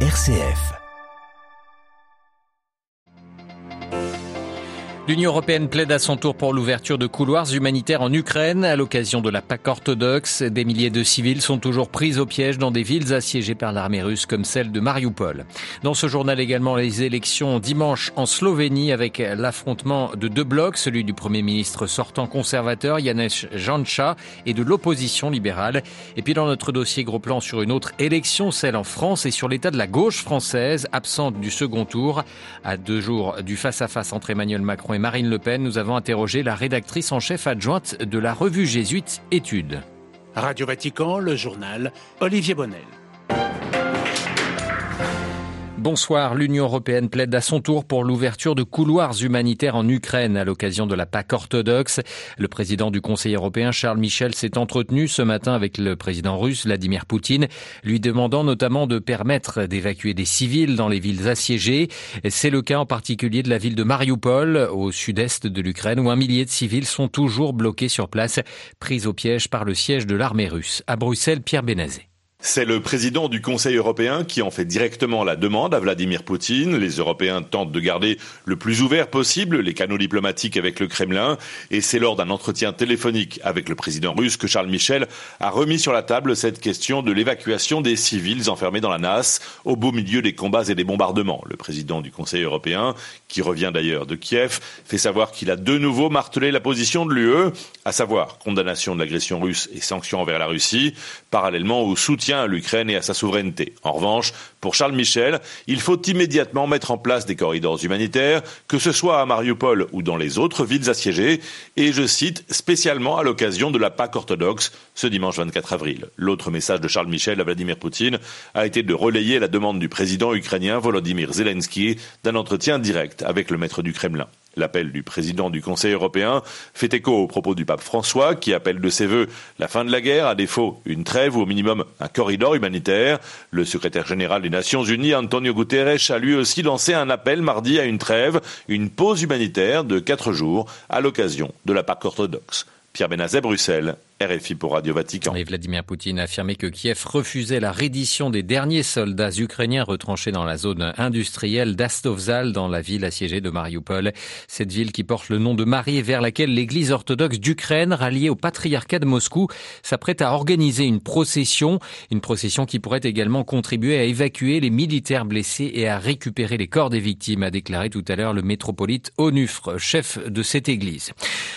RCF. L'Union européenne plaide à son tour pour l'ouverture de couloirs humanitaires en Ukraine à l'occasion de la Pâque orthodoxe. Des milliers de civils sont toujours pris au piège dans des villes assiégées par l'armée russe comme celle de Mariupol. Dans ce journal également les élections dimanche en Slovénie avec l'affrontement de deux blocs, celui du Premier ministre sortant conservateur Janez Janša et de l'opposition libérale. Et puis dans notre dossier gros plan sur une autre élection, celle en France et sur l'état de la gauche française absente du second tour. À deux jours du face-à-face entre Emmanuel Macron et Marine Le Pen, nous avons interrogé la rédactrice en chef adjointe de la revue jésuite Études. Radio Vatican, le journal Olivier Bonnel. Bonsoir. L'Union européenne plaide à son tour pour l'ouverture de couloirs humanitaires en Ukraine à l'occasion de la Pâque orthodoxe. Le président du Conseil européen, Charles Michel, s'est entretenu ce matin avec le président russe, Vladimir Poutine, lui demandant notamment de permettre d'évacuer des civils dans les villes assiégées. C'est le cas en particulier de la ville de Mariupol, au sud-est de l'Ukraine, où un millier de civils sont toujours bloqués sur place, pris au piège par le siège de l'armée russe. À Bruxelles, Pierre Bénazé. C'est le président du Conseil européen qui en fait directement la demande à Vladimir Poutine. Les Européens tentent de garder le plus ouvert possible les canaux diplomatiques avec le Kremlin. Et c'est lors d'un entretien téléphonique avec le président russe que Charles Michel a remis sur la table cette question de l'évacuation des civils enfermés dans la NAS au beau milieu des combats et des bombardements. Le président du Conseil européen, qui revient d'ailleurs de Kiev, fait savoir qu'il a de nouveau martelé la position de l'UE, à savoir condamnation de l'agression russe et sanctions envers la Russie, parallèlement au soutien à l'Ukraine et à sa souveraineté. En revanche, pour Charles Michel, il faut immédiatement mettre en place des corridors humanitaires, que ce soit à Mariupol ou dans les autres villes assiégées, et je cite, spécialement à l'occasion de la Pâque orthodoxe ce dimanche 24 avril. L'autre message de Charles Michel à Vladimir Poutine a été de relayer la demande du président ukrainien Volodymyr Zelensky d'un entretien direct avec le maître du Kremlin. L'appel du président du Conseil européen fait écho aux propos du pape François qui appelle de ses voeux la fin de la guerre, à défaut une trêve ou au minimum un corridor humanitaire. Le secrétaire général des Nations Unies, Antonio Guterres, a lui aussi lancé un appel mardi à une trêve, une pause humanitaire de quatre jours à l'occasion de la Pâque orthodoxe. Pierre Benazet, Bruxelles. RFI pour Radio Vatican. Et Vladimir Poutine a affirmé que Kiev refusait la reddition des derniers soldats ukrainiens retranchés dans la zone industrielle d'Astovzal dans la ville assiégée de Mariupol. Cette ville qui porte le nom de Marie et vers laquelle l'église orthodoxe d'Ukraine, ralliée au patriarcat de Moscou, s'apprête à organiser une procession. Une procession qui pourrait également contribuer à évacuer les militaires blessés et à récupérer les corps des victimes, a déclaré tout à l'heure le métropolite Onufre, chef de cette église.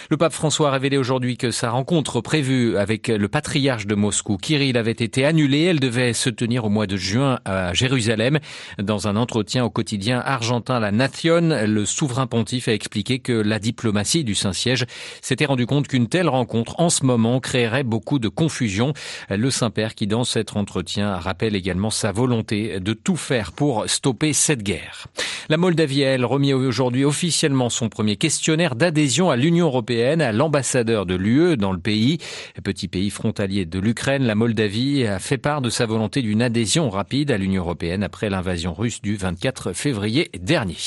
Le pape François a révélé aujourd'hui que sa rencontre prévue avec le patriarche de Moscou, Kirill, avait été annulée. Elle devait se tenir au mois de juin à Jérusalem. Dans un entretien au quotidien argentin La Nation, le souverain pontife a expliqué que la diplomatie du Saint-Siège s'était rendu compte qu'une telle rencontre en ce moment créerait beaucoup de confusion. Le Saint-Père qui dans cet entretien rappelle également sa volonté de tout faire pour stopper cette guerre. La Moldavie, elle, remis aujourd'hui officiellement son premier questionnaire d'adhésion à l'Union européenne à l'ambassadeur de l'UE dans le pays. Petit pays frontalier de l'Ukraine, la Moldavie a fait part de sa volonté d'une adhésion rapide à l'Union européenne après l'invasion russe du 24 février dernier.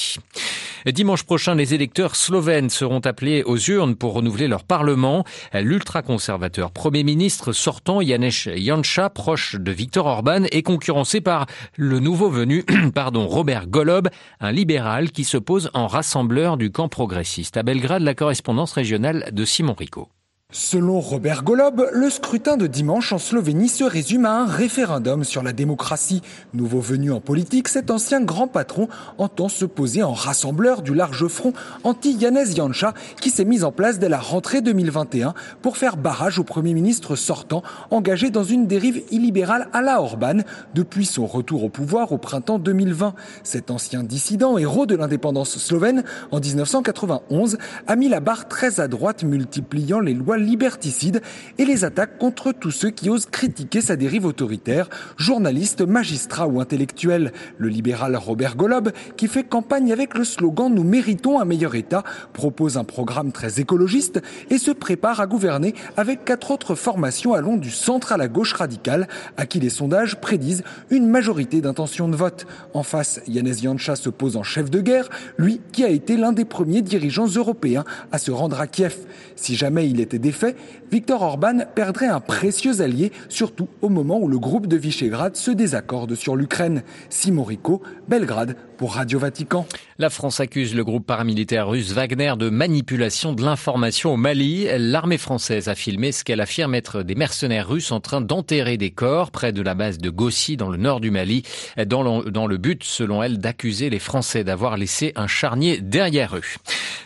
Dimanche prochain, les électeurs slovènes seront appelés aux urnes pour renouveler leur parlement. L'ultra-conservateur Premier ministre sortant Janez Janša, proche de Viktor Orban, est concurrencé par le nouveau venu, pardon, Robert Golob, un libéral qui se pose en rassembleur du camp progressiste. À Belgrade, la correspondance régionale de Simon Rico. Selon Robert Golob, le scrutin de dimanche en Slovénie se résume à un référendum sur la démocratie. Nouveau venu en politique, cet ancien grand patron entend se poser en rassembleur du large front anti-Janez Janša qui s'est mis en place dès la rentrée 2021 pour faire barrage au Premier ministre sortant engagé dans une dérive illibérale à la Orban depuis son retour au pouvoir au printemps 2020. Cet ancien dissident, héros de l'indépendance slovène en 1991, a mis la barre très à droite multipliant les lois liberticide et les attaques contre tous ceux qui osent critiquer sa dérive autoritaire, journalistes, magistrats ou intellectuels. Le libéral Robert Golob, qui fait campagne avec le slogan Nous méritons un meilleur État, propose un programme très écologiste et se prépare à gouverner avec quatre autres formations allant du centre à la gauche radicale, à qui les sondages prédisent une majorité d'intention de vote. En face, Yanis Janša se pose en chef de guerre, lui qui a été l'un des premiers dirigeants européens à se rendre à Kiev. Si jamais il était effet, Viktor Orban perdrait un précieux allié, surtout au moment où le groupe de Visegrad se désaccorde sur l'Ukraine. Simon Rico, Belgrade pour Radio Vatican. La France accuse le groupe paramilitaire russe Wagner de manipulation de l'information au Mali. L'armée française a filmé ce qu'elle affirme être des mercenaires russes en train d'enterrer des corps près de la base de Gossi dans le nord du Mali, dans le, but, selon elle, d'accuser les Français d'avoir laissé un charnier derrière eux.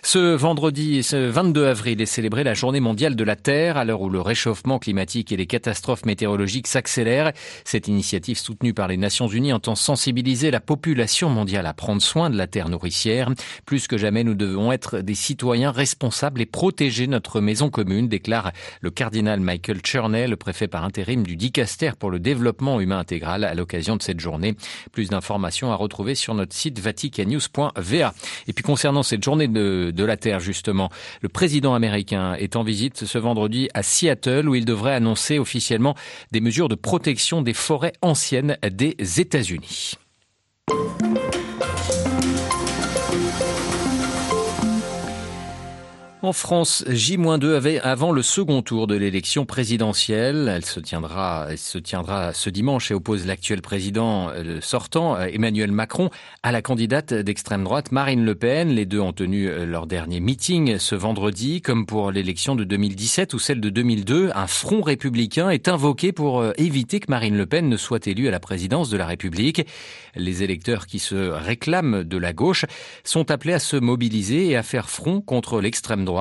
Ce vendredi, ce 22 avril, est célébrée la journée mondiale de la Terre, à l'heure où le réchauffement climatique et les catastrophes météorologiques s'accélèrent. Cette initiative soutenue par les Nations Unies entend sensibiliser la population mondiale à prendre soin de la Terre Plus que jamais, nous devons être des citoyens responsables et protéger notre maison commune, déclare le cardinal Michael Cherney, le préfet par intérim du Dicaster pour le développement humain intégral à l'occasion de cette journée. Plus d'informations à retrouver sur notre site vaticannews.va. Et puis concernant cette journée de la Terre, justement. Le président américain est en visite ce vendredi à Seattle où il devrait annoncer officiellement des mesures de protection des forêts anciennes des États-Unis. Bye. En France, J-2 avant le second tour de l'élection présidentielle. Elle se tiendra, se tiendra ce dimanche et oppose l'actuel président le sortant, Emmanuel Macron, à la candidate d'extrême droite, Marine Le Pen. Les deux ont tenu leur dernier meeting ce vendredi, comme pour l'élection de 2017 ou celle de 2002. Un front républicain est invoqué pour éviter que Marine Le Pen ne soit élue à la présidence de la République. Les électeurs qui se réclament de la gauche sont appelés à se mobiliser et à faire front contre l'extrême droite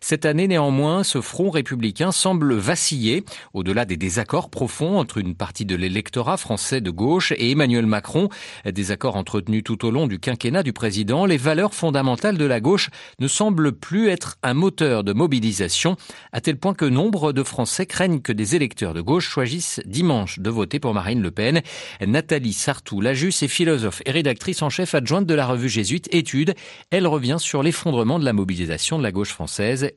cette année, néanmoins, ce front républicain semble vaciller au-delà des désaccords profonds entre une partie de l'électorat français de gauche et Emmanuel Macron. Des accords entretenus tout au long du quinquennat du président. Les valeurs fondamentales de la gauche ne semblent plus être un moteur de mobilisation, à tel point que nombre de Français craignent que des électeurs de gauche choisissent dimanche de voter pour Marine Le Pen. Nathalie Sartou-Lajus est philosophe et rédactrice en chef adjointe de la revue Jésuite Études. Elle revient sur l'effondrement de la mobilisation de la gauche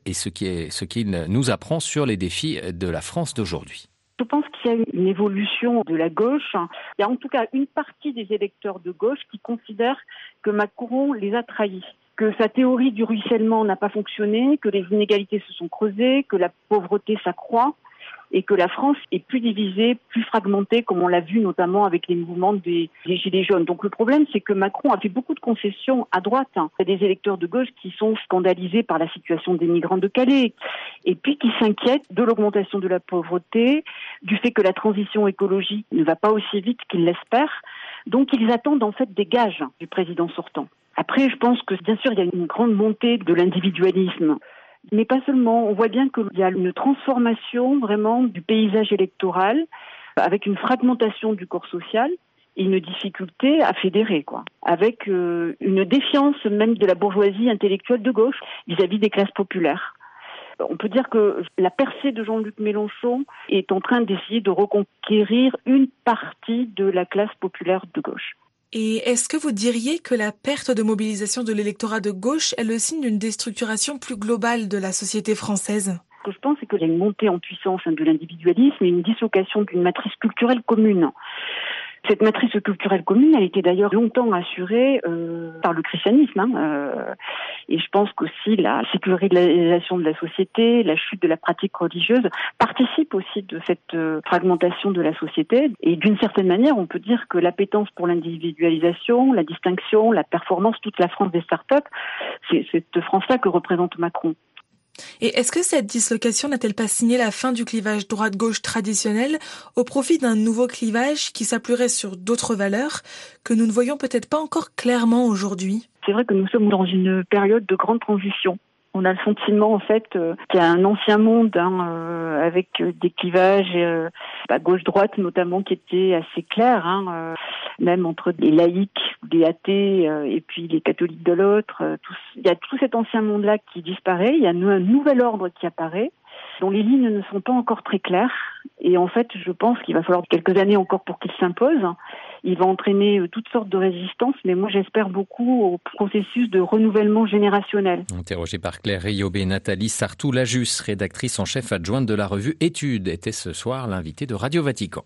et ce qui ce qu'il nous apprend sur les défis de la France d'aujourd'hui. Je pense qu'il y a une évolution de la gauche. Il y a en tout cas une partie des électeurs de gauche qui considèrent que Macron les a trahis que sa théorie du ruissellement n'a pas fonctionné, que les inégalités se sont creusées, que la pauvreté s'accroît et que la France est plus divisée, plus fragmentée, comme on l'a vu notamment avec les mouvements des, Gilets jaunes. Donc le problème, c'est que Macron a fait beaucoup de concessions à droite. Hein. Il y a des électeurs de gauche qui sont scandalisés par la situation des migrants de Calais, et puis qui s'inquiètent de l'augmentation de la pauvreté, du fait que la transition écologique ne va pas aussi vite qu'ils l'espèrent. Donc ils attendent en fait des gages du président sortant. Après, je pense que bien sûr, il y a une grande montée de l'individualisme. Mais pas seulement. On voit bien qu'il y a une transformation vraiment du paysage électoral avec une fragmentation du corps social et une difficulté à fédérer, quoi, avec euh, une défiance même de la bourgeoisie intellectuelle de gauche vis-à-vis des classes populaires. On peut dire que la percée de Jean-Luc Mélenchon est en train d'essayer de reconquérir une partie de la classe populaire de gauche. Et est-ce que vous diriez que la perte de mobilisation de l'électorat de gauche est le signe d'une déstructuration plus globale de la société française? Ce que je pense, c'est qu'il y a une montée en puissance de l'individualisme et une dislocation d'une matrice culturelle commune. Cette matrice culturelle commune, elle était d'ailleurs longtemps assurée euh, par le christianisme. Hein, euh, et je pense qu'aussi la sécularisation de la société, la chute de la pratique religieuse participent aussi de cette euh, fragmentation de la société. Et d'une certaine manière, on peut dire que l'appétence pour l'individualisation, la distinction, la performance, toute la France des startups, c'est cette France-là que représente Macron. Et est-ce que cette dislocation n'a-t-elle pas signé la fin du clivage droite-gauche traditionnel au profit d'un nouveau clivage qui s'appuierait sur d'autres valeurs que nous ne voyons peut-être pas encore clairement aujourd'hui? C'est vrai que nous sommes dans une période de grande transition on a le sentiment en fait euh, qu'il y a un ancien monde hein, euh, avec euh, des clivages à gauche-droite notamment qui étaient assez clairs, hein, même entre les laïcs, les athées et puis les catholiques de l'autre. il y a tout cet ancien monde-là qui disparaît, il y a un nouvel ordre qui apparaît dont les lignes ne sont pas encore très claires. Et en fait, je pense qu'il va falloir quelques années encore pour qu'il s'impose. Il va entraîner euh, toutes sortes de résistances, mais moi j'espère beaucoup au processus de renouvellement générationnel. Interrogée par Claire Riobé, Nathalie Sartou-Lajus, rédactrice en chef adjointe de la revue Études, était ce soir l'invitée de Radio Vatican.